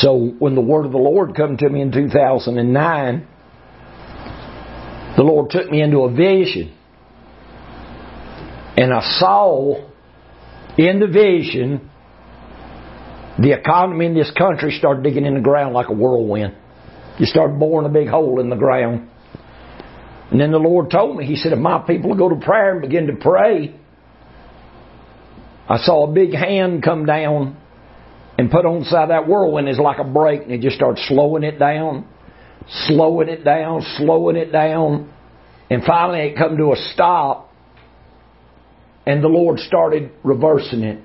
So when the word of the Lord come to me in 2009, the Lord took me into a vision. And I saw in the vision the economy in this country started digging in the ground like a whirlwind. You start boring a big hole in the ground. And then the Lord told me, He said, if my people go to prayer and begin to pray, I saw a big hand come down and put on the side of that whirlwind is like a brake and it just started slowing it down, slowing it down, slowing it down. And finally it come to a stop and the Lord started reversing it.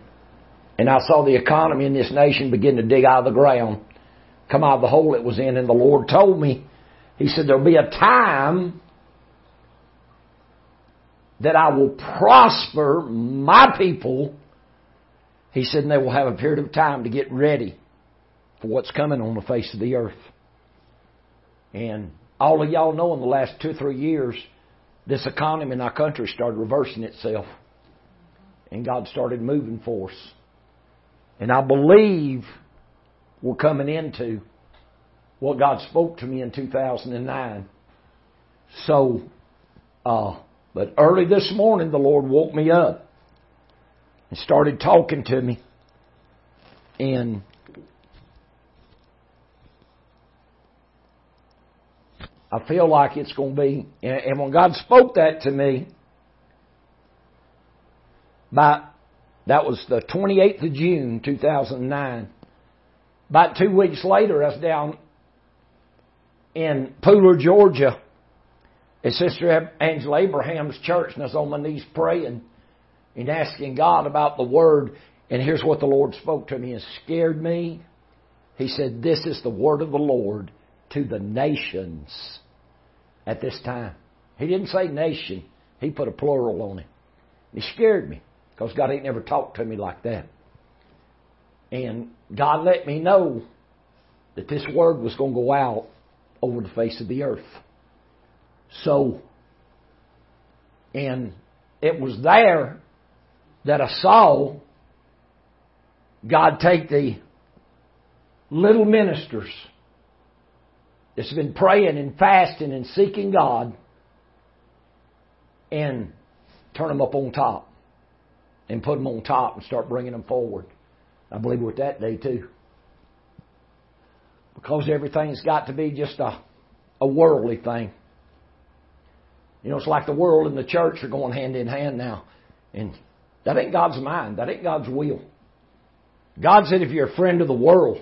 And I saw the economy in this nation begin to dig out of the ground, come out of the hole it was in. And the Lord told me, He said, there'll be a time that I will prosper my people. He said, and they will have a period of time to get ready for what's coming on the face of the earth. And all of y'all know in the last two or three years, this economy in our country started reversing itself. And God started moving for us. And I believe we're coming into what God spoke to me in 2009. So, uh, but early this morning, the Lord woke me up and started talking to me. And I feel like it's going to be, and when God spoke that to me, by, that was the 28th of June, 2009. About two weeks later, I was down in Pooler, Georgia, at Sister Angela Abraham's church, and I was on my knees praying and asking God about the Word. And here's what the Lord spoke to me and scared me. He said, This is the Word of the Lord to the nations at this time. He didn't say nation, He put a plural on it. He scared me because God ain't never talked to me like that. And God let me know that this Word was going to go out over the face of the earth. So, and it was there that I saw God take the little ministers that's been praying and fasting and seeking God and turn them up on top and put them on top and start bringing them forward. I believe we're that day too. Because everything's got to be just a, a worldly thing. You know, it's like the world and the church are going hand in hand now. And that ain't God's mind. That ain't God's will. God said, if you're a friend of the world,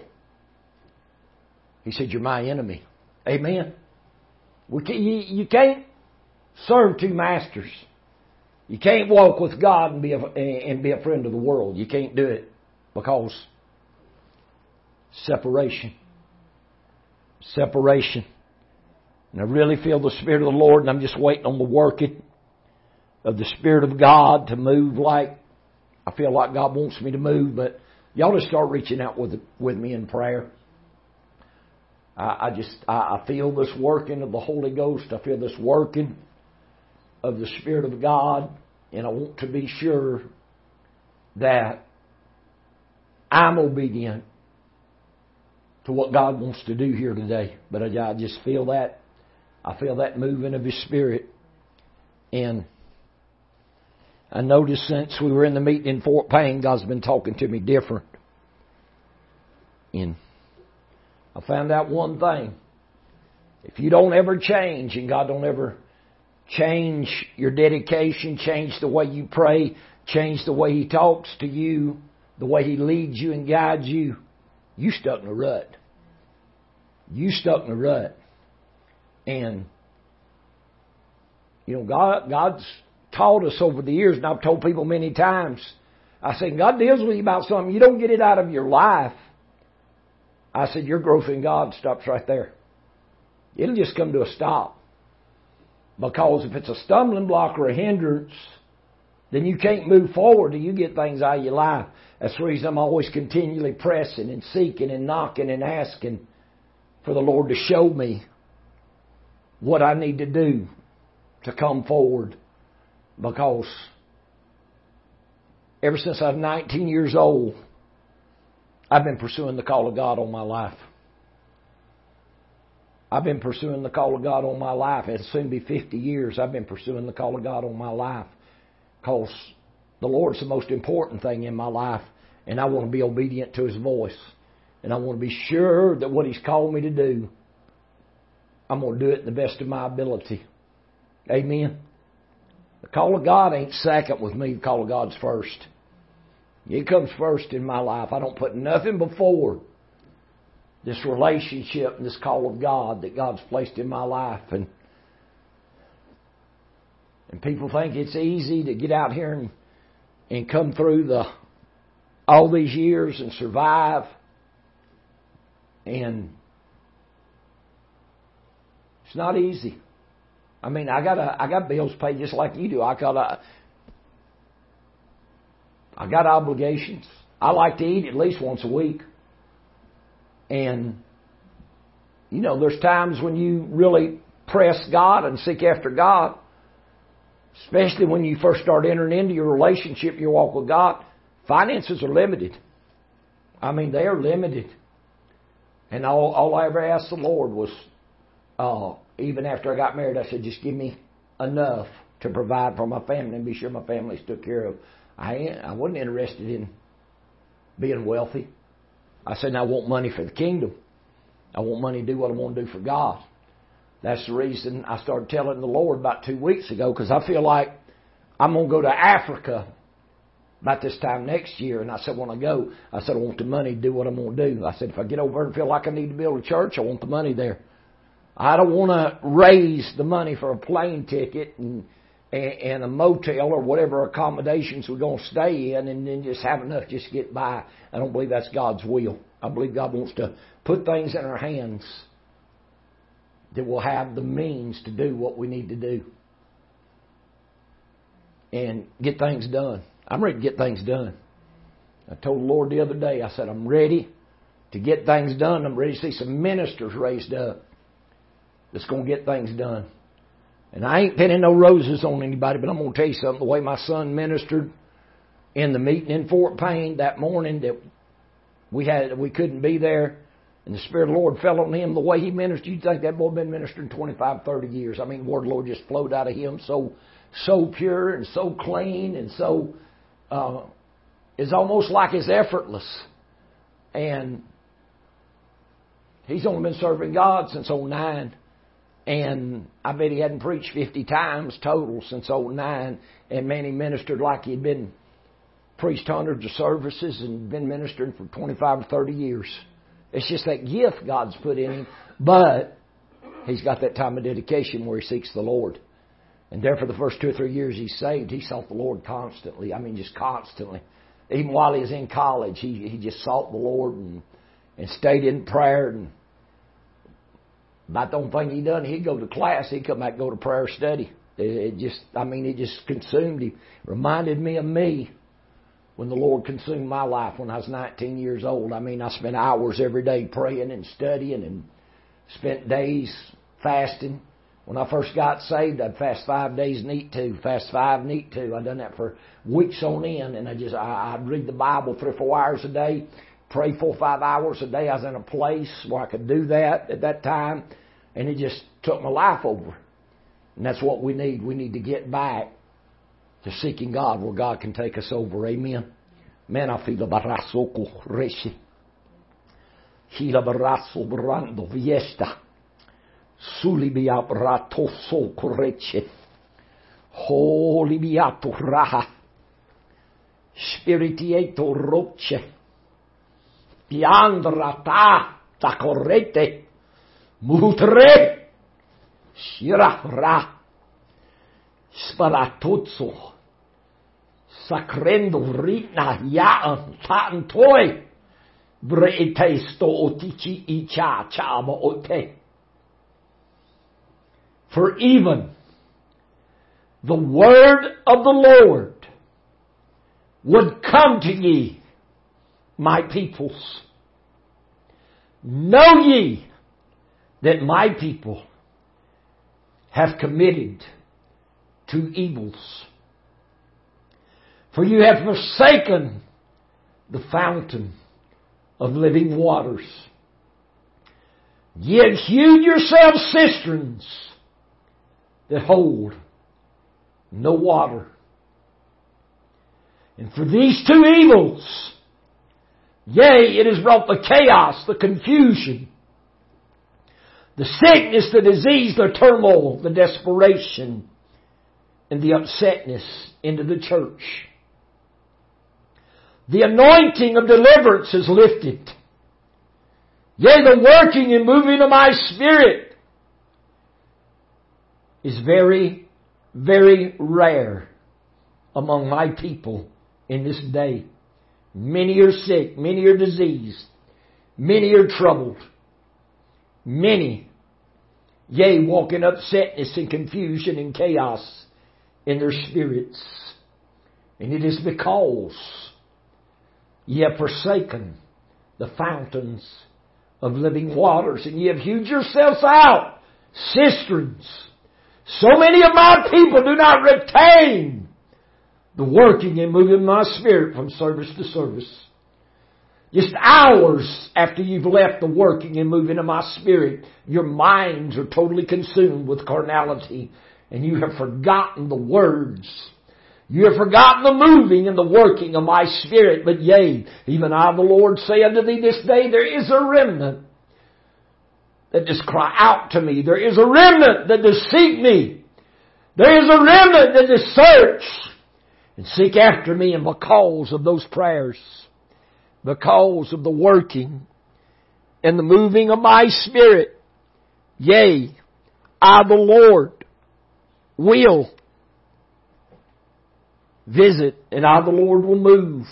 He said, you're my enemy. Amen. We can, you, you can't serve two masters. You can't walk with God and be, a, and be a friend of the world. You can't do it because separation. Separation. And I really feel the Spirit of the Lord, and I'm just waiting on the working of the Spirit of God to move like I feel like God wants me to move. But y'all just start reaching out with with me in prayer. I, I just I, I feel this working of the Holy Ghost. I feel this working of the Spirit of God, and I want to be sure that I'm obedient to what God wants to do here today. But I, I just feel that I feel that moving of His Spirit. And I noticed since we were in the meeting in Fort Payne, God's been talking to me different. And I found out one thing. If you don't ever change and God don't ever change your dedication, change the way you pray, change the way He talks to you, the way He leads you and guides you, you stuck in a rut. You stuck in a rut. And, you know, God, God's taught us over the years, and I've told people many times, I said, God deals with you about something, you don't get it out of your life. I said, your growth in God stops right there. It'll just come to a stop. Because if it's a stumbling block or a hindrance, then you can't move forward till you get things out of your life. That's the reason I'm always continually pressing and seeking and knocking and asking for the Lord to show me what I need to do to come forward because ever since I was 19 years old, I've been pursuing the call of God all my life. I've been pursuing the call of God all my life. It'll soon be 50 years. I've been pursuing the call of God all my life. Because the Lord's the most important thing in my life. And I want to be obedient to His voice. And I want to be sure that what He's called me to do, I'm going to do it the best of my ability. Amen. The call of God ain't second with me. The call of God's first. It comes first in my life. I don't put nothing before this relationship and this call of God that God's placed in my life. And and people think it's easy to get out here and and come through the all these years and survive. And it's not easy. I mean, I got I got bills paid just like you do. I got a, I got obligations. I like to eat at least once a week. And, you know, there's times when you really press God and seek after God, especially when you first start entering into your relationship, your walk with God. Finances are limited. I mean, they are limited. And all, all I ever asked the Lord was, uh, even after I got married, I said, just give me enough to provide for my family and be sure my family's took care of. I I wasn't interested in being wealthy. I said, Now I want money for the kingdom. I want money to do what I want to do for God. That's the reason I started telling the Lord about two weeks ago because I feel like I'm going to go to Africa about this time next year. And I said, when I go, I said, I want the money to do what I'm going to do. I said, if I get over and feel like I need to build a church, I want the money there. I don't want to raise the money for a plane ticket and and, a motel or whatever accommodations we're going to stay in and then just have enough just to get by. I don't believe that's God's will. I believe God wants to put things in our hands that will have the means to do what we need to do and get things done. I'm ready to get things done. I told the Lord the other day, I said, I'm ready to get things done. I'm ready to see some ministers raised up that's going to get things done. And I ain't pinning no roses on anybody, but I'm going to tell you something. The way my son ministered in the meeting in Fort Payne that morning that we had, we couldn't be there, and the Spirit of the Lord fell on him. The way he ministered, you'd think that boy been ministering 25, 30 years. I mean, the word of the Lord just flowed out of him so, so pure and so clean and so, uh, it's almost like it's effortless. And he's only been serving God since 09. And I bet he hadn't preached 50 times total since 09. And man, he ministered like he'd been preached hundreds of services and been ministering for 25 or 30 years. It's just that gift God's put in him. But he's got that time of dedication where he seeks the Lord. And there for the first two or three years he's saved, he sought the Lord constantly. I mean, just constantly. Even while he was in college, he, he just sought the Lord and, and stayed in prayer and about the only thing he done, he'd go to class, he'd come back go to prayer study. It, just, I mean, it just consumed him. Reminded me of me when the Lord consumed my life when I was 19 years old. I mean, I spent hours every day praying and studying and spent days fasting. When I first got saved, I'd fast five days and eat two, fast five and eat two. I'd done that for weeks on end, and I just I'd read the Bible three or four hours a day, pray four or five hours a day. I was in a place where I could do that at that time, and it just took my life over. And that's what we need. We need to get back to seeking God where God can take us over. Amen. Man, I feel the barasso corresce. Hila barasso brando viesta. Suli biabrato so correcce. Holy biato raha. Spiritieto roce. Piandra ta, ta correte, mutre, shira ra, sparatuzzo, sacrendo rina ote. For even the word of the Lord would come to ye my peoples. Know ye that my people have committed two evils. For you have forsaken the fountain of living waters. Ye have hewed yourselves cisterns that hold no water. And for these two evils, yea, it has brought the chaos, the confusion, the sickness, the disease, the turmoil, the desperation, and the upsetness into the church. The anointing of deliverance is lifted. Yea, the working and moving of my spirit is very, very rare among my people in this day. Many are sick, many are diseased, many are troubled, many, yea, walk in upsetness and confusion and chaos in their spirits. And it is because ye have forsaken the fountains of living waters, and ye have hewed yourselves out cisterns. So many of my people do not retain the working and moving of my spirit from service to service. Just hours after you've left the working and moving of my spirit, your minds are totally consumed with carnality and you have forgotten the words you have forgotten the moving and the working of my spirit, but yea, even I the Lord say unto thee this day, there is a remnant that does cry out to me. There is a remnant that does seek me. There is a remnant that does search and seek after me and because of those prayers, because of the working and the moving of my spirit, yea, I the Lord will visit and I, the Lord, will move.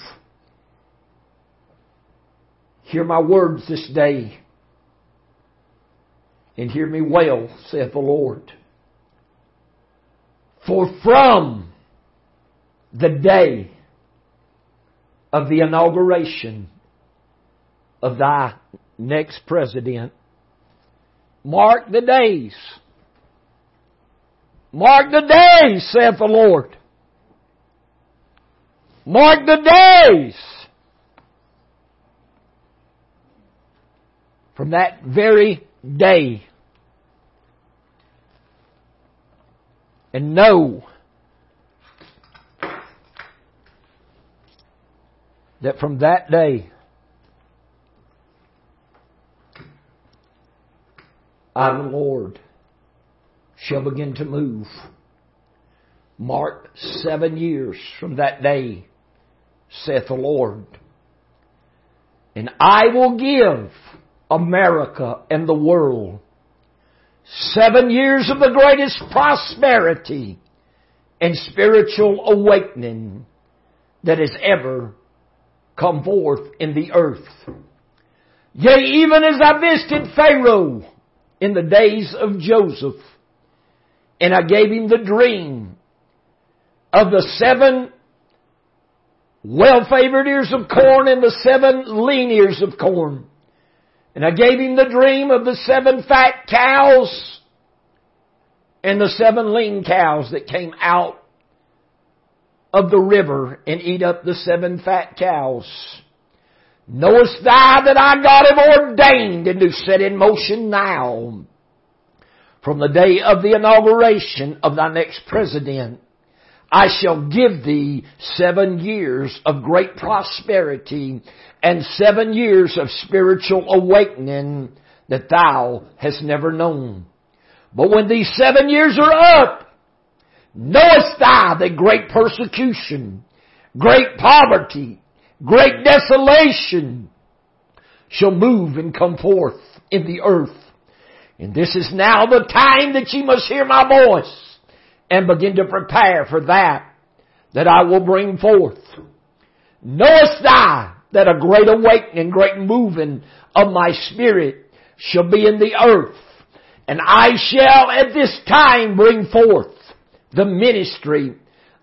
Hear my words this day and hear me well, saith the Lord. For from the day of the inauguration of thy next president, mark the days. Mark the days, saith the Lord. Mark the days. From that very day. And know that from that day, the Lord, shall begin to move. Mark seven years from that day saith the Lord. And I will give America and the world seven years of the greatest prosperity and spiritual awakening that has ever come forth in the earth. Yea, even as I visited Pharaoh in the days of Joseph, and I gave him the dream of the seven well favored ears of corn and the seven lean ears of corn. And I gave him the dream of the seven fat cows and the seven lean cows that came out of the river and eat up the seven fat cows. Knowest thou that I God have ordained and do set in motion now from the day of the inauguration of thy next president I shall give thee seven years of great prosperity and seven years of spiritual awakening that thou hast never known. But when these seven years are up, knowest thou that great persecution, great poverty, great desolation shall move and come forth in the earth. And this is now the time that ye must hear my voice and begin to prepare for that that I will bring forth. Knowest thou that a great awakening, great moving of my spirit shall be in the earth, and I shall at this time bring forth the ministry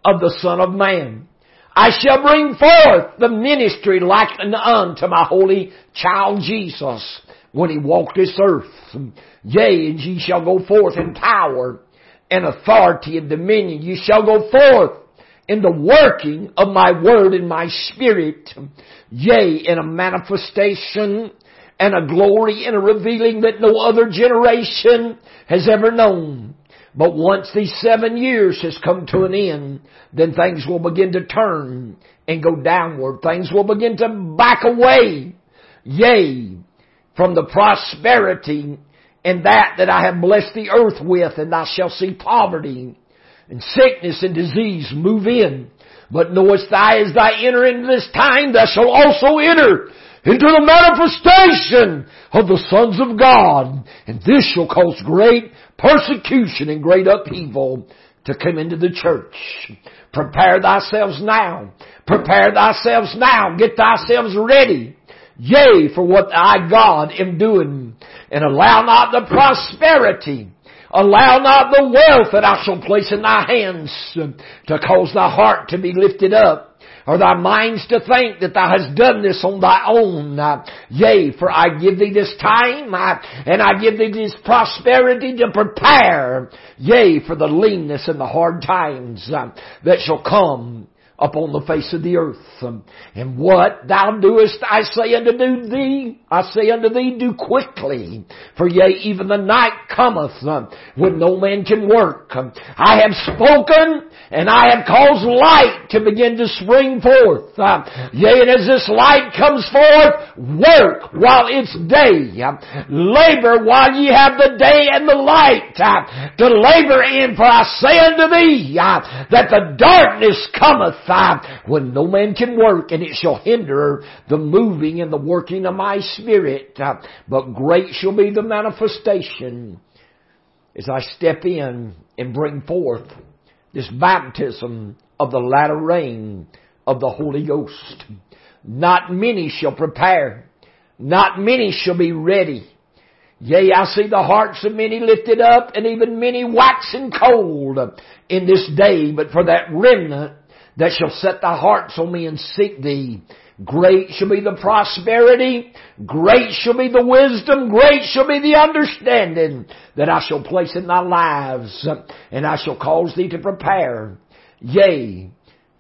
of the Son of Man. I shall bring forth the ministry like unto my holy child Jesus when he walked this earth. Yea, and ye shall go forth in power and authority and dominion. You shall go forth in the working of my word and my spirit, yea, in a manifestation and a glory and a revealing that no other generation has ever known. But once these seven years has come to an end, then things will begin to turn and go downward. Things will begin to back away. Yea, from the prosperity and that that I have blessed the earth with, and thou shalt see poverty and sickness and disease move in. But knowest thou as thou enter into this time, thou shalt also enter into the manifestation of the sons of God. And this shall cause great persecution and great upheaval to come into the church. Prepare thyself now. Prepare thyself now. Get thyself ready. Yea, for what I God am doing. And allow not the prosperity Allow not the wealth that I shall place in thy hands to cause thy heart to be lifted up or thy minds to think that thou hast done this on thy own. Uh, yea, for I give thee this time, uh, and I give thee this prosperity to prepare, yea, for the leanness and the hard times uh, that shall come upon the face of the earth. Um, and what thou doest, I say unto thee, I say unto thee, do quickly. For yea, even the night cometh um, when no man can work. Um, I have spoken and I have caused light to begin to spring forth. Yea, and as this light comes forth, work while it's day. Labor while ye have the day and the light to labor in. For I say unto thee uh, that the darkness cometh when no man can work and it shall hinder the moving and the working of my spirit. Uh, but great shall be the manifestation as I step in and bring forth this baptism of the latter rain of the Holy Ghost. Not many shall prepare. Not many shall be ready. Yea, I see the hearts of many lifted up and even many waxing cold in this day, but for that remnant that shall set thy hearts on me and seek thee. Great shall be the prosperity, great shall be the wisdom, great shall be the understanding that I shall place in thy lives, and I shall cause thee to prepare. Yea,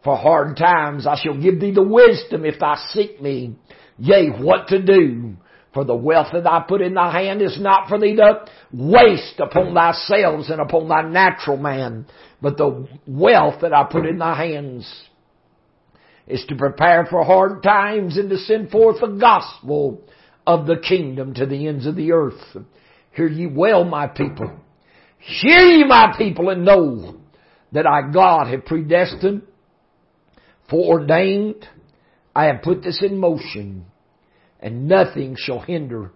for hard times I shall give thee the wisdom if thou seek me. Yea, what to do. For the wealth that I put in thy hand is not for thee to waste upon thyself and upon thy natural man, but the wealth that I put in thy hands is to prepare for hard times and to send forth the gospel of the kingdom to the ends of the earth. Hear ye well, my people. Hear ye, my people, and know that I, God, have predestined, foreordained, I have put this in motion, and nothing shall hinder,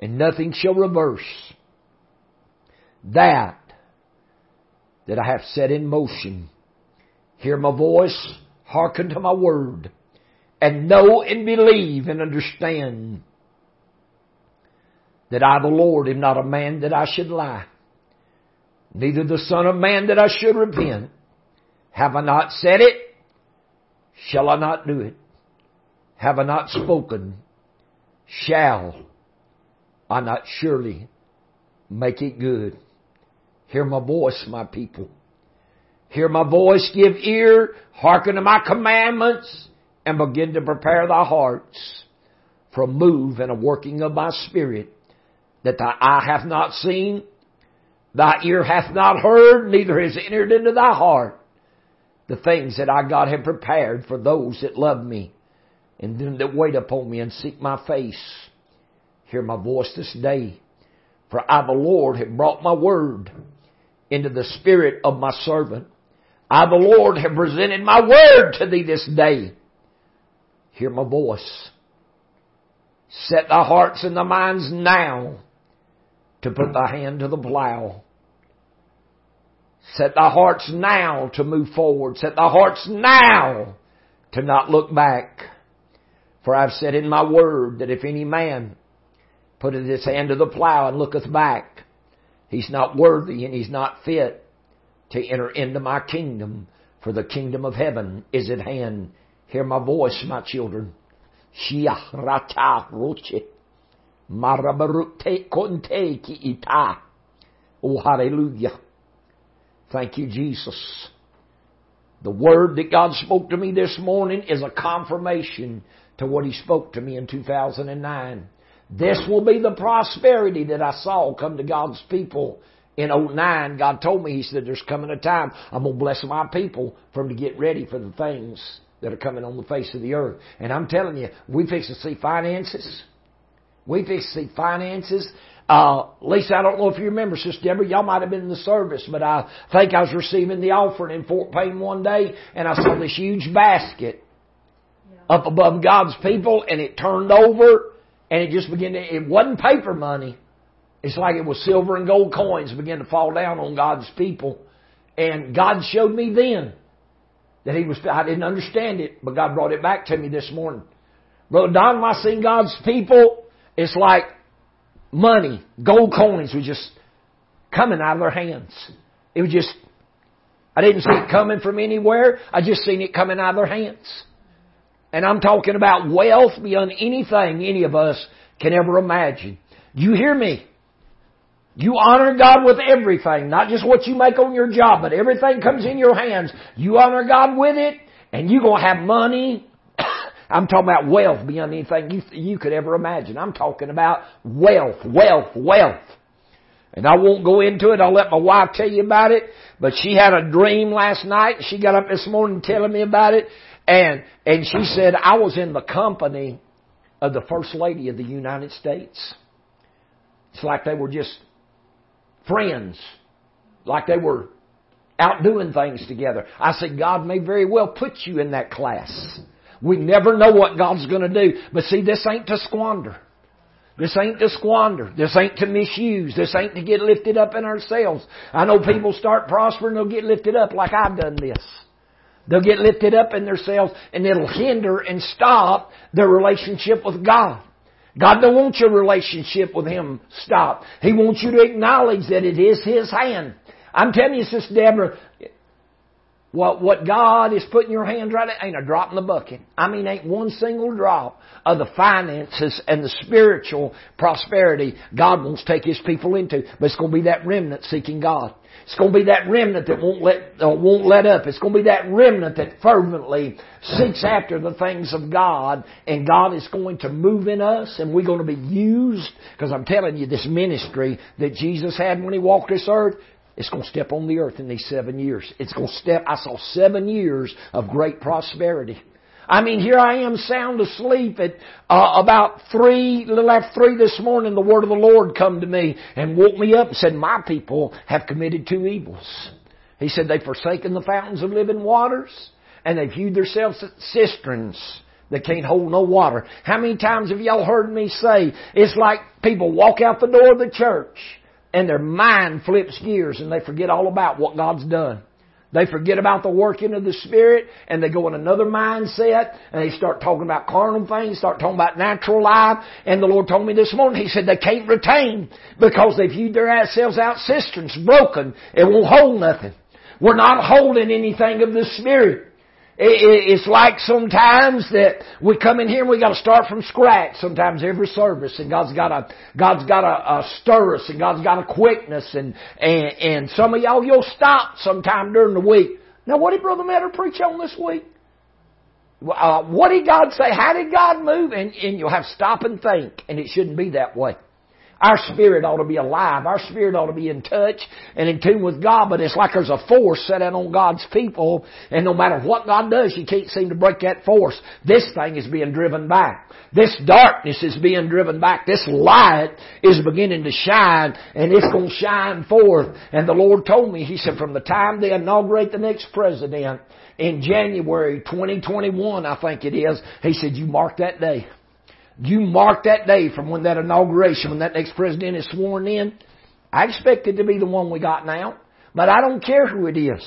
and nothing shall reverse that that I have set in motion. Hear my voice, hearken to my word, and know and believe and understand that I, the Lord, am not a man that I should lie, neither the Son of Man that I should repent. Have I not said it? Shall I not do it? Have I not spoken? Shall I not surely make it good? Hear my voice, my people. Hear my voice, give ear, hearken to my commandments, and begin to prepare thy hearts for a move and a working of my spirit that thy eye hath not seen, thy ear hath not heard, neither has entered into thy heart the things that I God have prepared for those that love me and them that wait upon me and seek my face. Hear my voice this day, for I the Lord have brought my word into the spirit of my servant. I, the Lord, have presented my word to thee this day. Hear my voice. Set thy hearts and thy minds now to put thy hand to the plow. Set thy hearts now to move forward. Set thy hearts now to not look back. For I've said in my word that if any man putteth his hand to the plow and looketh back, He's not worthy and he's not fit to enter into my kingdom, for the kingdom of heaven is at hand. Hear my voice, my children. Shia rata roche. Marabarute konte ki ita. Oh, hallelujah. Thank you, Jesus. The word that God spoke to me this morning is a confirmation to what He spoke to me in 2009. This will be the prosperity that I saw come to God's people in 09. God told me, He said, there's coming a time I'm going to bless my people for them to get ready for the things that are coming on the face of the earth. And I'm telling you, we fix to see finances. We fix to see finances. Uh, Lisa, I don't know if you remember, Sister Deborah, y'all might have been in the service, but I think I was receiving the offering in Fort Payne one day, and I saw this huge basket. Up above God's people, and it turned over, and it just began to, it wasn't paper money. It's like it was silver and gold coins began to fall down on God's people. And God showed me then that He was, I didn't understand it, but God brought it back to me this morning. Brother Don, when I seen God's people, it's like money, gold coins was just coming out of their hands. It was just, I didn't see it coming from anywhere. I just seen it coming out of their hands. And I'm talking about wealth beyond anything any of us can ever imagine. You hear me? You honor God with everything, not just what you make on your job, but everything comes in your hands. You honor God with it, and you're gonna have money I'm talking about wealth beyond anything you, you could ever imagine. I'm talking about wealth, wealth, wealth. And I won't go into it. I'll let my wife tell you about it. But she had a dream last night. She got up this morning telling me about it. And, and she said, I was in the company of the First Lady of the United States. It's like they were just friends. Like they were out doing things together. I said, God may very well put you in that class. We never know what God's going to do. But see, this ain't to squander. This ain't to squander. This ain't to misuse. This ain't to get lifted up in ourselves. I know people start prospering, they'll get lifted up like I've done this. They'll get lifted up in themselves and it'll hinder and stop their relationship with God. God don't want your relationship with Him stopped. He wants you to acknowledge that it is His hand. I'm telling you, Sister Deborah, what, what God is putting your hands right at ain't a drop in the bucket. I mean, ain't one single drop of the finances and the spiritual prosperity God wants to take His people into. But it's going to be that remnant seeking God. It's going to be that remnant that won't let, uh, won't let up. It's going to be that remnant that fervently seeks after the things of God. And God is going to move in us and we're going to be used. Because I'm telling you, this ministry that Jesus had when He walked this earth, it's going to step on the earth in these seven years. It's going to step, I saw seven years of great prosperity. I mean, here I am sound asleep at uh, about three, little after three this morning, the word of the Lord come to me and woke me up and said, my people have committed two evils. He said they've forsaken the fountains of living waters and they've hewed themselves cisterns that can't hold no water. How many times have y'all heard me say, it's like people walk out the door of the church and their mind flips gears and they forget all about what God's done. They forget about the working of the Spirit and they go in another mindset and they start talking about carnal things, start talking about natural life. And the Lord told me this morning, He said they can't retain because they've viewed themselves out cisterns, broken. It won't hold nothing. We're not holding anything of the Spirit. It's like sometimes that we come in here and we got to start from scratch. Sometimes every service, and God's got a God's got a, a stir us, and God's got a quickness, and and and some of y'all you'll stop sometime during the week. Now, what did Brother Matter preach on this week? Uh, what did God say? How did God move? And, and you'll have to stop and think, and it shouldn't be that way. Our spirit ought to be alive. Our spirit ought to be in touch and in tune with God, but it's like there's a force set out on God's people, and no matter what God does, you can't seem to break that force. This thing is being driven back. This darkness is being driven back. This light is beginning to shine, and it's going to shine forth. And the Lord told me, He said, from the time they inaugurate the next president, in January 2021, I think it is, He said, you mark that day. You mark that day from when that inauguration, when that next president is sworn in. I expect it to be the one we got now. But I don't care who it is.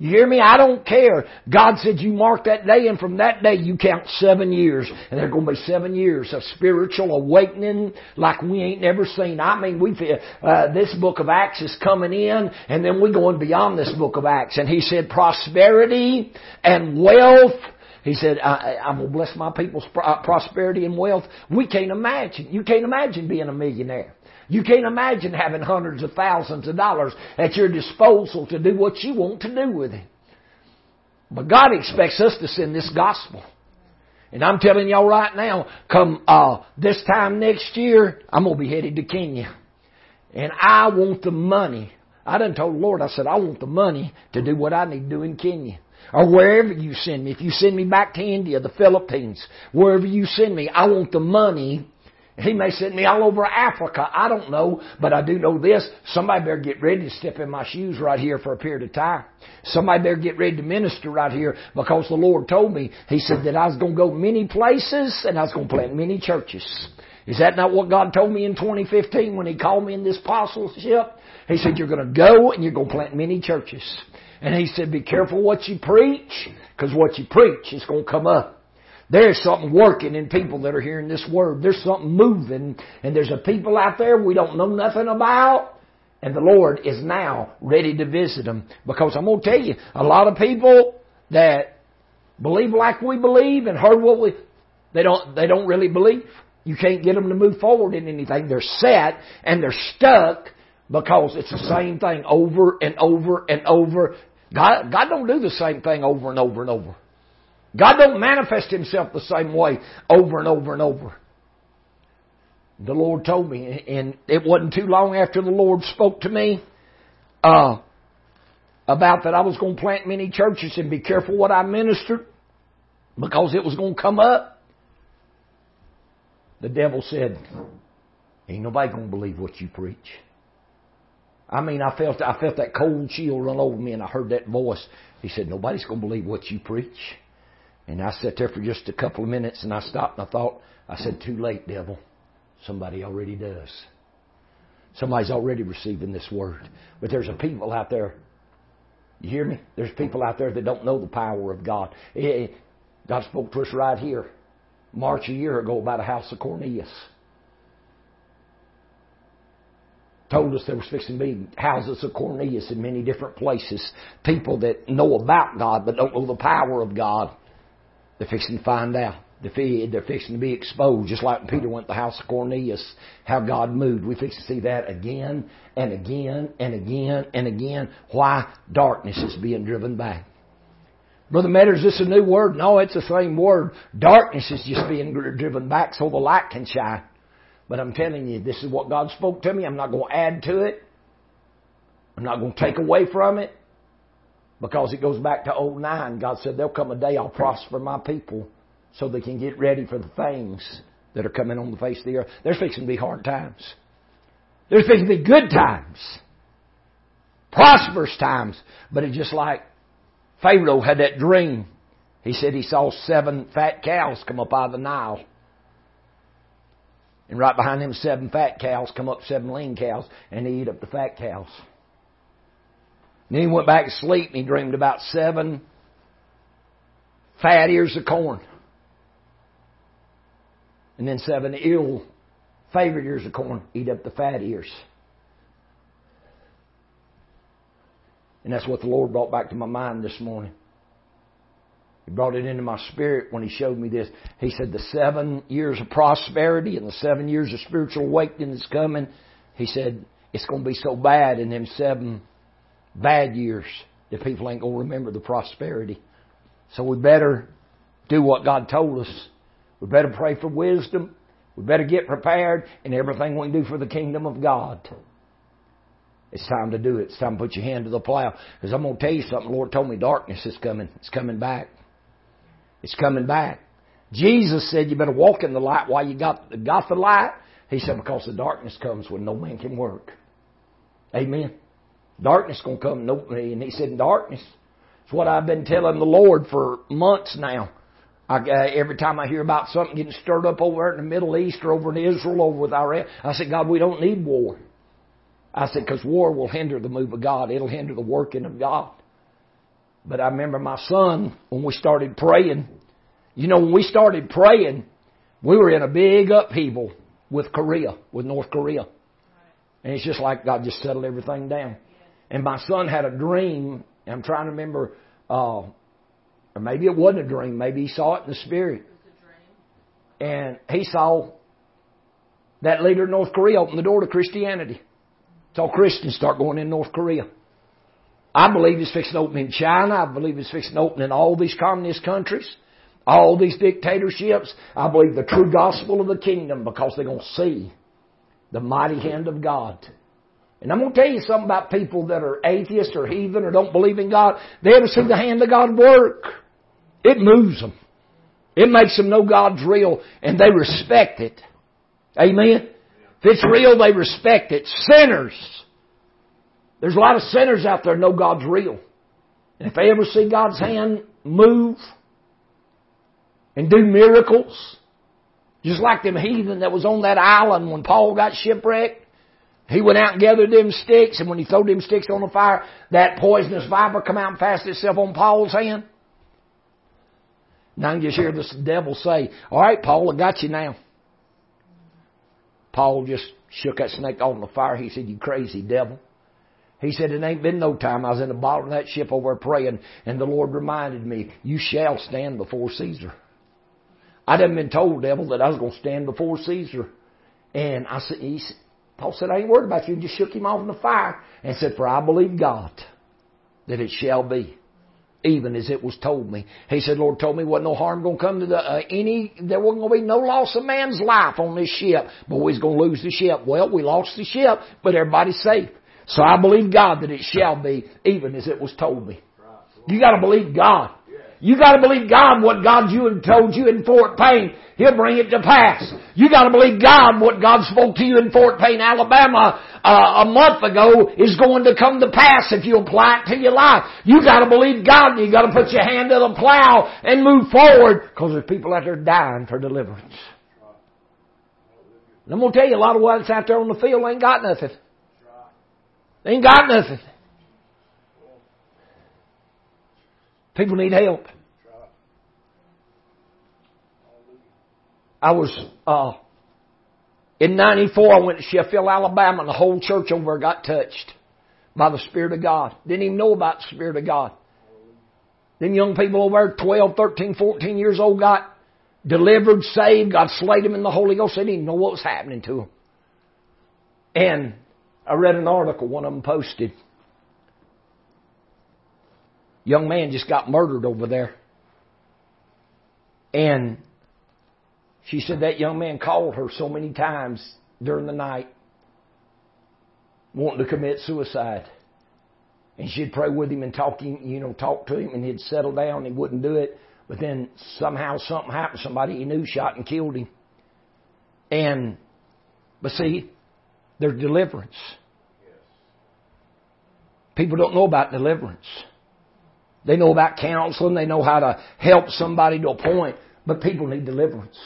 You hear me? I don't care. God said you mark that day and from that day you count seven years. And there are going to be seven years of spiritual awakening like we ain't never seen. I mean, we feel, uh, this book of Acts is coming in and then we're going beyond this book of Acts. And he said prosperity and wealth he said, I, am going to bless my people's uh, prosperity and wealth. We can't imagine. You can't imagine being a millionaire. You can't imagine having hundreds of thousands of dollars at your disposal to do what you want to do with it. But God expects us to send this gospel. And I'm telling y'all right now, come uh, this time next year, I'm gonna be headed to Kenya. And I want the money. I done told the Lord, I said, I want the money to do what I need to do in Kenya. Or wherever you send me. If you send me back to India, the Philippines, wherever you send me, I want the money he may send me all over Africa. I don't know, but I do know this. Somebody better get ready to step in my shoes right here for a period of time. Somebody better get ready to minister right here because the Lord told me, He said that I was going to go many places and I was going to plant many churches. Is that not what God told me in 2015 when He called me in this apostleship? He said, you're going to go and you're going to plant many churches. And He said, be careful what you preach because what you preach is going to come up. There's something working in people that are hearing this word. There's something moving, and there's a people out there we don't know nothing about. And the Lord is now ready to visit them. Because I'm going to tell you, a lot of people that believe like we believe and heard what we, they don't, they don't really believe. You can't get them to move forward in anything. They're set and they're stuck because it's the same thing over and over and over. God, God don't do the same thing over and over and over. God don't manifest Himself the same way over and over and over. The Lord told me, and it wasn't too long after the Lord spoke to me uh, about that I was going to plant many churches and be careful what I ministered because it was going to come up. The devil said, "Ain't nobody going to believe what you preach." I mean, I felt I felt that cold chill run over me, and I heard that voice. He said, "Nobody's going to believe what you preach." And I sat there for just a couple of minutes and I stopped and I thought, I said, too late, devil. Somebody already does. Somebody's already receiving this word. But there's a people out there. You hear me? There's people out there that don't know the power of God. God spoke to us right here, March a year ago, about a house of Cornelius. Told us there was fixing to be houses of Cornelius in many different places. People that know about God but don't know the power of God. They're fixing to find out. They're fixing to be exposed, just like Peter went to the house of Cornelius, how God moved. We fix to see that again and again and again and again. Why darkness is being driven back. Brother Metter, is this a new word? No, it's the same word. Darkness is just being driven back so the light can shine. But I'm telling you, this is what God spoke to me. I'm not going to add to it. I'm not going to take away from it. Because it goes back to old 09. God said, There'll come a day I'll prosper my people so they can get ready for the things that are coming on the face of the earth. There's fixing to be hard times. There's fixing to be good times. Prosperous times. But it's just like Pharaoh had that dream. He said he saw seven fat cows come up out of the Nile. And right behind them seven fat cows come up seven lean cows and they eat up the fat cows. And then he went back to sleep and he dreamed about seven fat ears of corn. And then seven ill favored ears of corn eat up the fat ears. And that's what the Lord brought back to my mind this morning. He brought it into my spirit when He showed me this. He said, The seven years of prosperity and the seven years of spiritual awakening that's coming, He said, it's going to be so bad in them seven bad years that people ain't going to remember the prosperity. So we better do what God told us. We better pray for wisdom. We better get prepared and everything we do for the kingdom of God. It's time to do it. It's time to put your hand to the plow. Because I'm going to tell you something. The Lord told me darkness is coming. It's coming back. It's coming back. Jesus said you better walk in the light while you got, the got the light. He said because the darkness comes when no man can work. Amen. Darkness gonna come. No, and he said, darkness. It's what I've been telling the Lord for months now. I, uh, every time I hear about something getting stirred up over in the Middle East or over in Israel, over with Iran, I said, God, we don't need war. I said, because war will hinder the move of God. It'll hinder the working of God. But I remember my son, when we started praying, you know, when we started praying, we were in a big upheaval with Korea, with North Korea. And it's just like God just settled everything down. And my son had a dream. I'm trying to remember, uh, or maybe it wasn't a dream. Maybe he saw it in the spirit. And he saw that leader in North Korea open the door to Christianity. Saw Christians start going in North Korea. I believe it's fixing to open in China. I believe it's fixing to open in all these communist countries, all these dictatorships. I believe the true gospel of the kingdom because they're going to see the mighty hand of God. And I'm going to tell you something about people that are atheists or heathen or don't believe in God. They ever see the hand of God work. It moves them. It makes them know God's real and they respect it. Amen? If it's real, they respect it. Sinners. There's a lot of sinners out there know God's real. And if they ever see God's hand move and do miracles, just like them heathen that was on that island when Paul got shipwrecked, he went out and gathered them sticks, and when he threw them sticks on the fire, that poisonous viper come out and fastened itself on Paul's hand. Now I can just hear this devil say, All right, Paul, I got you now. Paul just shook that snake in the fire. He said, You crazy devil. He said, It ain't been no time. I was in the bottom of that ship over praying, and the Lord reminded me, You shall stand before Caesar. I'd have been told, devil, that I was going to stand before Caesar. And I said, he, Paul said, I ain't worried about you. He just shook him off in the fire and said, For I believe God that it shall be even as it was told me. He said, Lord told me wasn't no harm going to come to the, uh, any, there wasn't going to be no loss of man's life on this ship, but we was going to lose the ship. Well, we lost the ship, but everybody's safe. So I believe God that it shall be even as it was told me. You gotta believe God. You gotta believe God what God you and told you in Fort Payne. He'll bring it to pass. You gotta believe God what God spoke to you in Fort Payne, Alabama uh, a month ago is going to come to pass if you apply it to your life. You gotta believe God and you gotta put your hand to the plow and move forward because there's people out there dying for deliverance. And I'm gonna tell you a lot of what's out there on the field ain't got nothing. They ain't got nothing. People need help. I was uh, in '94. I went to Sheffield, Alabama, and the whole church over got touched by the Spirit of God. Didn't even know about the Spirit of God. Then young people over there, 12, 13, 14 years old, got delivered, saved. God slayed them in the Holy Ghost. They didn't even know what was happening to them. And I read an article one of them posted. Young man just got murdered over there. And she said that young man called her so many times during the night wanting to commit suicide. And she'd pray with him and talk him, you know, talk to him and he'd settle down, he wouldn't do it. But then somehow something happened, somebody he knew shot and killed him. And but see, there's deliverance. People don't know about deliverance. They know about counseling. They know how to help somebody to a point. But people need deliverance.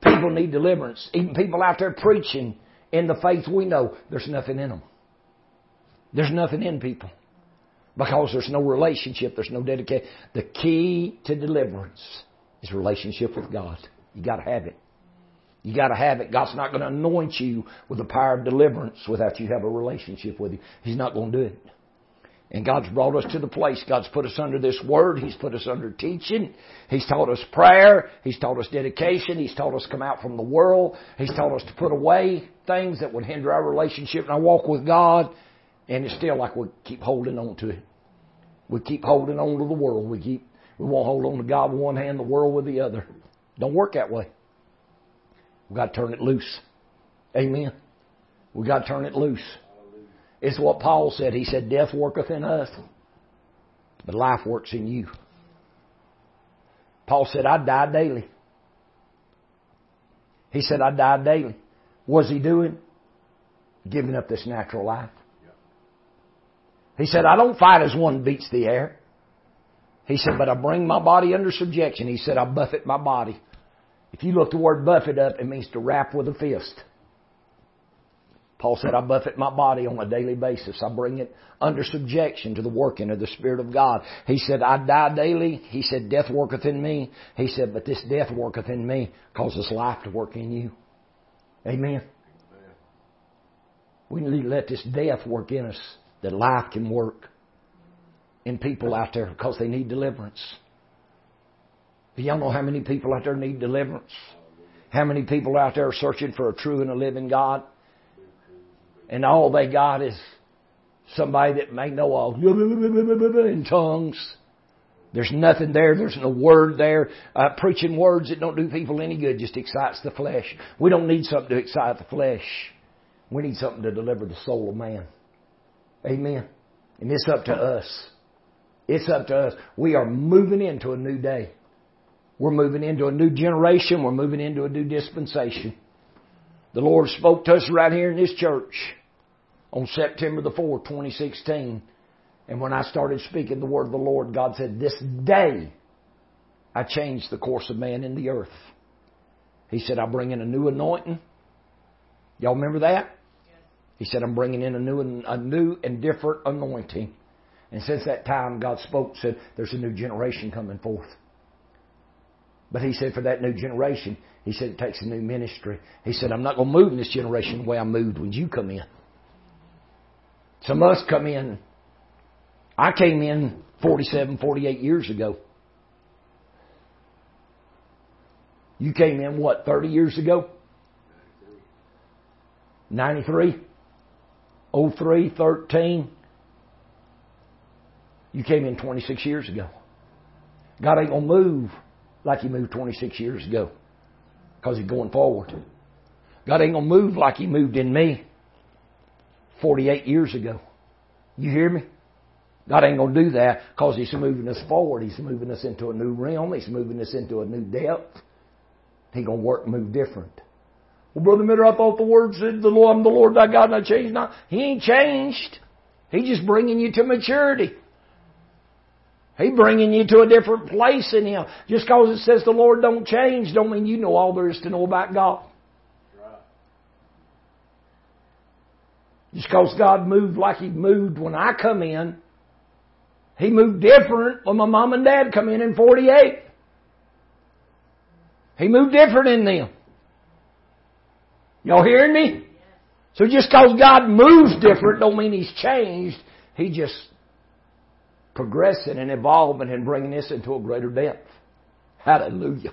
People need deliverance. Even people out there preaching in the faith we know, there's nothing in them. There's nothing in people. Because there's no relationship, there's no dedication. The key to deliverance is relationship with God. You gotta have it. You got to have it. God's not going to anoint you with the power of deliverance without you have a relationship with Him. He's not going to do it. And God's brought us to the place. God's put us under this word. He's put us under teaching. He's taught us prayer. He's taught us dedication. He's taught us come out from the world. He's taught us to put away things that would hinder our relationship and our walk with God. And it's still like we keep holding on to it. We keep holding on to the world. We keep, we won't hold on to God with one hand, the world with the other. Don't work that way. We've got to turn it loose. Amen. We've got to turn it loose. It's what Paul said. He said, Death worketh in us, but life works in you. Paul said, I die daily. He said, I die daily. What's he doing? Giving up this natural life. He said, I don't fight as one beats the air. He said, but I bring my body under subjection. He said, I buffet my body. If you look the word buffet up, it means to rap with a fist. Paul said, I buffet my body on a daily basis. I bring it under subjection to the working of the Spirit of God. He said, I die daily. He said, death worketh in me. He said, but this death worketh in me causes life to work in you. Amen. We need to let this death work in us that life can work in people out there because they need deliverance. Do y'all know how many people out there need deliverance? How many people out there are searching for a true and a living God? And all they got is somebody that may know all in tongues. There's nothing there. There's no word there. Uh, preaching words that don't do people any good just excites the flesh. We don't need something to excite the flesh. We need something to deliver the soul of man. Amen. And it's up to us. It's up to us. We are moving into a new day. We're moving into a new generation. We're moving into a new dispensation. The Lord spoke to us right here in this church on September the 4th, 2016. And when I started speaking the word of the Lord, God said, This day I changed the course of man in the earth. He said, I bring in a new anointing. Y'all remember that? He said, I'm bringing in a new, a new and different anointing. And since that time, God spoke, said, there's a new generation coming forth. But he said, for that new generation, he said, it takes a new ministry. He said, I'm not going to move in this generation the way I moved when you come in. Some of us come in. I came in 47, 48 years ago. You came in, what, 30 years ago? 93? 03, 13? You came in 26 years ago. God ain't going to move like He moved 26 years ago because He's going forward. God ain't going to move like He moved in me 48 years ago. You hear me? God ain't going to do that because He's moving us forward. He's moving us into a new realm. He's moving us into a new depth. He's going to work, move different. Well, Brother Mitter, I thought the Word said, the Lord, I'm the Lord thy God, and I changed not. He ain't changed. He's just bringing you to maturity. He's bringing you to a different place in Him. Just because it says the Lord don't change, don't mean you know all there is to know about God. Just because God moved like He moved when I come in, He moved different when my mom and dad come in in 48. He moved different in them. Y'all hearing me? So just because God moves different don't mean He's changed. He just progressing and evolving and bringing this into a greater depth. Hallelujah.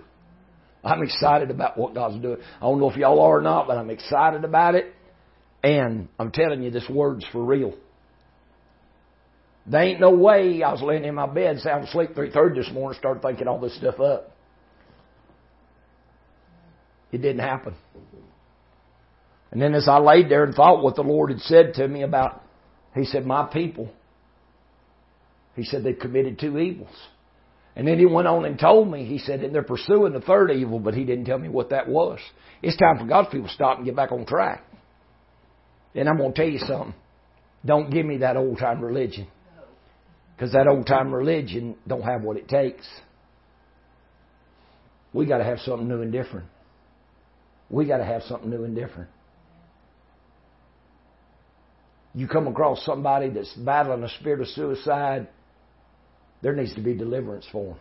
I'm excited about what God's doing. I don't know if y'all are or not, but I'm excited about it. And I'm telling you, this word's for real. There ain't no way I was laying in my bed, sound asleep 3.30 this morning, started thinking all this stuff up. It didn't happen. And then as I laid there and thought what the Lord had said to me about, He said, My people he said they committed two evils. And then he went on and told me, he said, and they're pursuing the third evil, but he didn't tell me what that was. It's time for God's people to stop and get back on track. And I'm going to tell you something. Don't give me that old time religion. Because that old time religion don't have what it takes. We got to have something new and different. We got to have something new and different. You come across somebody that's battling a spirit of suicide, there needs to be deliverance for them.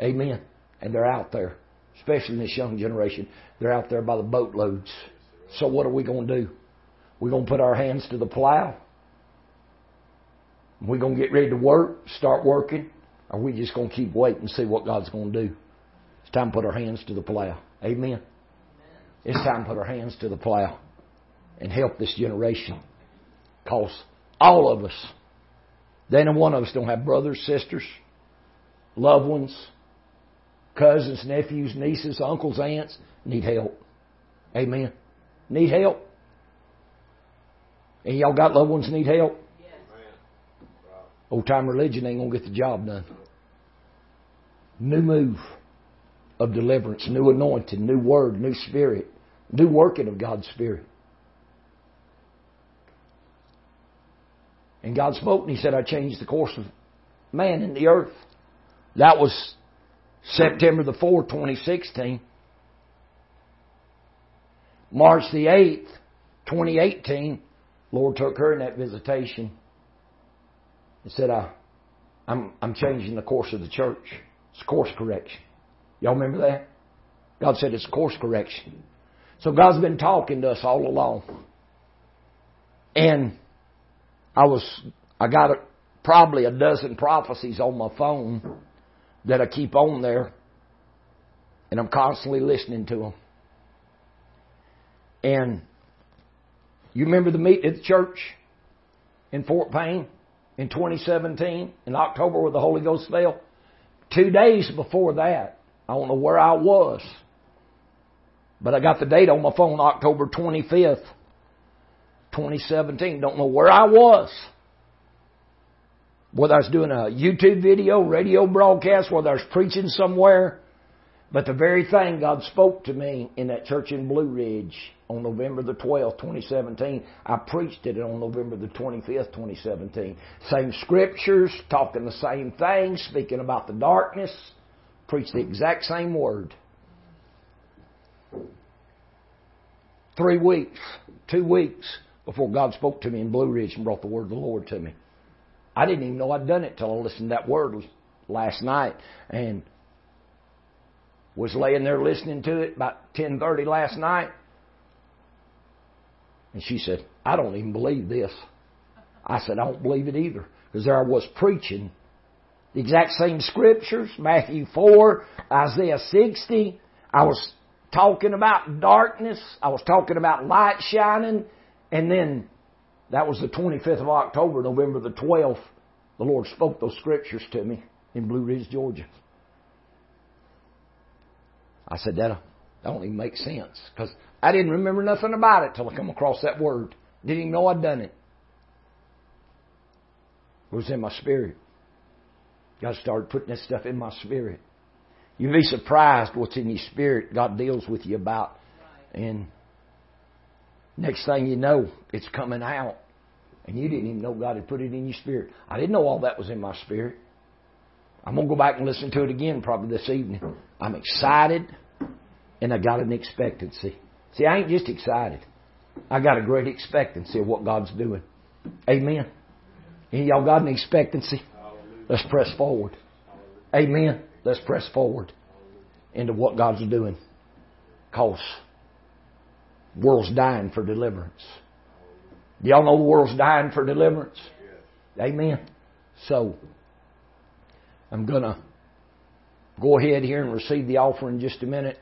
Amen. And they're out there, especially in this young generation. They're out there by the boatloads. So what are we going to do? We're going to put our hands to the plow. We're going to get ready to work, start working, or we just going to keep waiting and see what God's going to do. It's time to put our hands to the plow. Amen. It's time to put our hands to the plow and help this generation. Because all of us then and one of us don't have brothers, sisters, loved ones, cousins, nephews, nieces, uncles, aunts, need help. Amen. Need help. And y'all got loved ones need help? Yes. Old time religion ain't gonna get the job done. New move of deliverance, new anointing, new word, new spirit, new working of God's Spirit. And God spoke and He said, I changed the course of man in the earth. That was September the 4th, 2016. March the 8th, 2018, Lord took her in that visitation and said, I, I'm, I'm changing the course of the church. It's course correction. Y'all remember that? God said it's course correction. So God's been talking to us all along. And I was, I got a, probably a dozen prophecies on my phone that I keep on there, and I'm constantly listening to them. And you remember the meet at the church? in Fort Payne in 2017 in October where the Holy Ghost fell. Two days before that, I don't know where I was, but I got the date on my phone, October 25th, 2017. Don't know where I was. Whether I was doing a YouTube video, radio broadcast, whether I was preaching somewhere, but the very thing God spoke to me in that church in Blue Ridge on November the 12th, 2017, I preached it on November the 25th, 2017. Same scriptures, talking the same thing, speaking about the darkness, preached the exact same word. Three weeks, two weeks before God spoke to me in Blue Ridge and brought the word of the Lord to me. I didn't even know I'd done it till I listened to that word last night and was laying there listening to it about 10:30 last night and she said, I don't even believe this. I said, I don't believe it either. Because there I was preaching the exact same scriptures, Matthew 4, Isaiah 60. I was talking about darkness. I was talking about light shining. And then that was the 25th of October, November the 12th. The Lord spoke those scriptures to me in Blue Ridge, Georgia. I said, that uh, don't even make sense. Because I didn't remember nothing about it till I come across that word. Didn't even know I'd done it. It was in my spirit. God started putting this stuff in my spirit. You'd be surprised what's in your spirit God deals with you about. And next thing you know, it's coming out. And you didn't even know God had put it in your spirit. I didn't know all that was in my spirit. I'm going to go back and listen to it again probably this evening. I'm excited and I got an expectancy. See, I ain't just excited. I got a great expectancy of what God's doing. Amen. And y'all got an expectancy? Let's press forward. Amen. Let's press forward into what God's doing. Cause world's dying for deliverance. Y'all know the world's dying for deliverance? Amen. So, I'm gonna go ahead here and receive the offering in just a minute.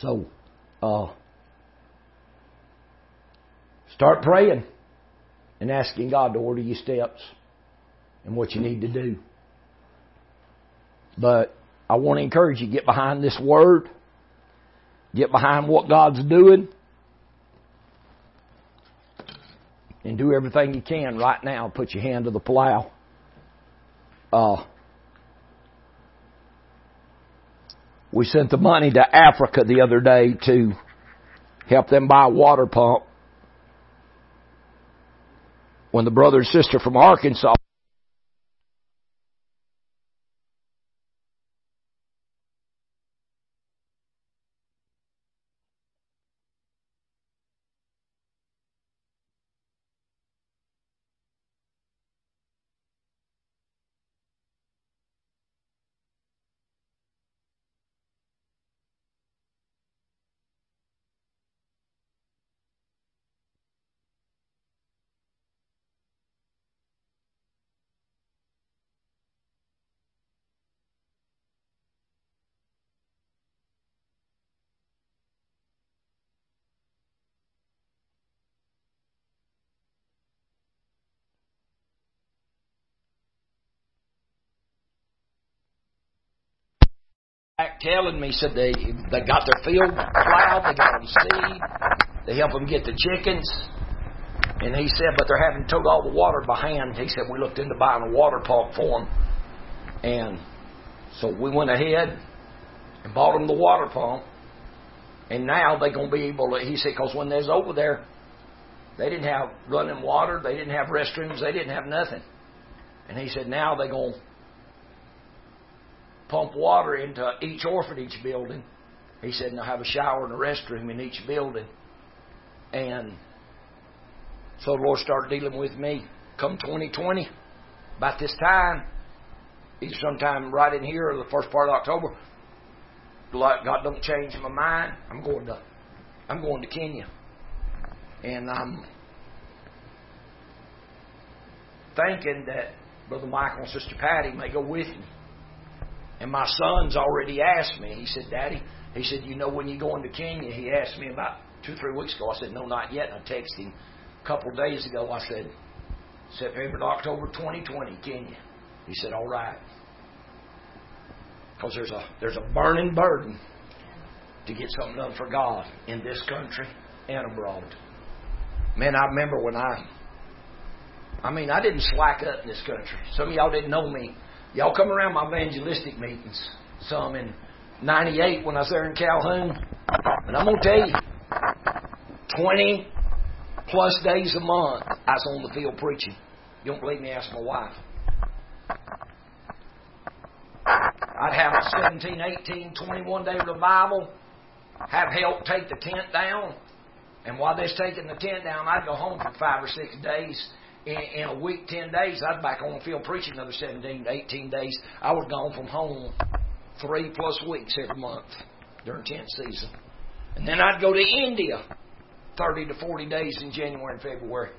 So, uh, start praying and asking God to order your steps and what you need to do. But I want to encourage you get behind this word, get behind what God's doing, and do everything you can right now. Put your hand to the plow. Uh, We sent the money to Africa the other day to help them buy a water pump. When the brother and sister from Arkansas back telling me, said they they got their field plowed, they got them seed, they help them get the chickens. And he said, but they're having to took all the water by hand. He said, we looked into buying a water pump for them. And so we went ahead and bought them the water pump. And now they're going to be able to, he said, because when they was over there, they didn't have running water, they didn't have restrooms, they didn't have nothing. And he said, now they're going to pump water into each orphanage building. He said, and they'll have a shower and a restroom in each building. And so the Lord started dealing with me come 2020, about this time, either sometime right in here or the first part of October. God don't change my mind. I'm going to, I'm going to Kenya, and I'm thinking that Brother Michael and Sister Patty may go with me. And my son's already asked me. He said, Daddy, he said, you know when you go into Kenya? He asked me about two, three weeks ago. I said, no, not yet. And I texted him. a couple of days ago. I said, September to October 2020, Kenya. He said, all right. Because there's a, there's a burning burden to get something done for God in this country and abroad. Man, I remember when I, I mean, I didn't slack up in this country. Some of y'all didn't know me. Y'all come around my evangelistic meetings, some in 98 when I was there in Calhoun. And I'm going to tell you, 20 plus days a month, I was on the field preaching. You don't believe me? Ask my wife. I'd have a 17, 18, 21 day revival, have help take the tent down, and while they're taking the tent down, I'd go home for five or six days. In, in a week, 10 days, I'd back on the field preaching another 17 to 18 days. I was gone from home three plus weeks every month during tent season. And then I'd go to India 30 to 40 days in January and February.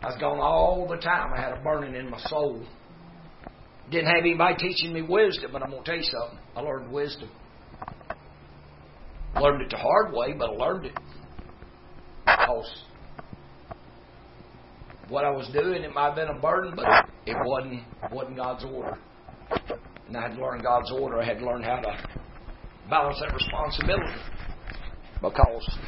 I was gone all the time. I had a burning in my soul. Didn't have anybody teaching me wisdom, but I'm going to tell you something. I learned wisdom. Learned it the hard way, but I learned it. Because what I was doing, it might have been a burden, but it wasn't wasn't God's order. And I had to learn God's order. I had to learn how to balance that responsibility. Because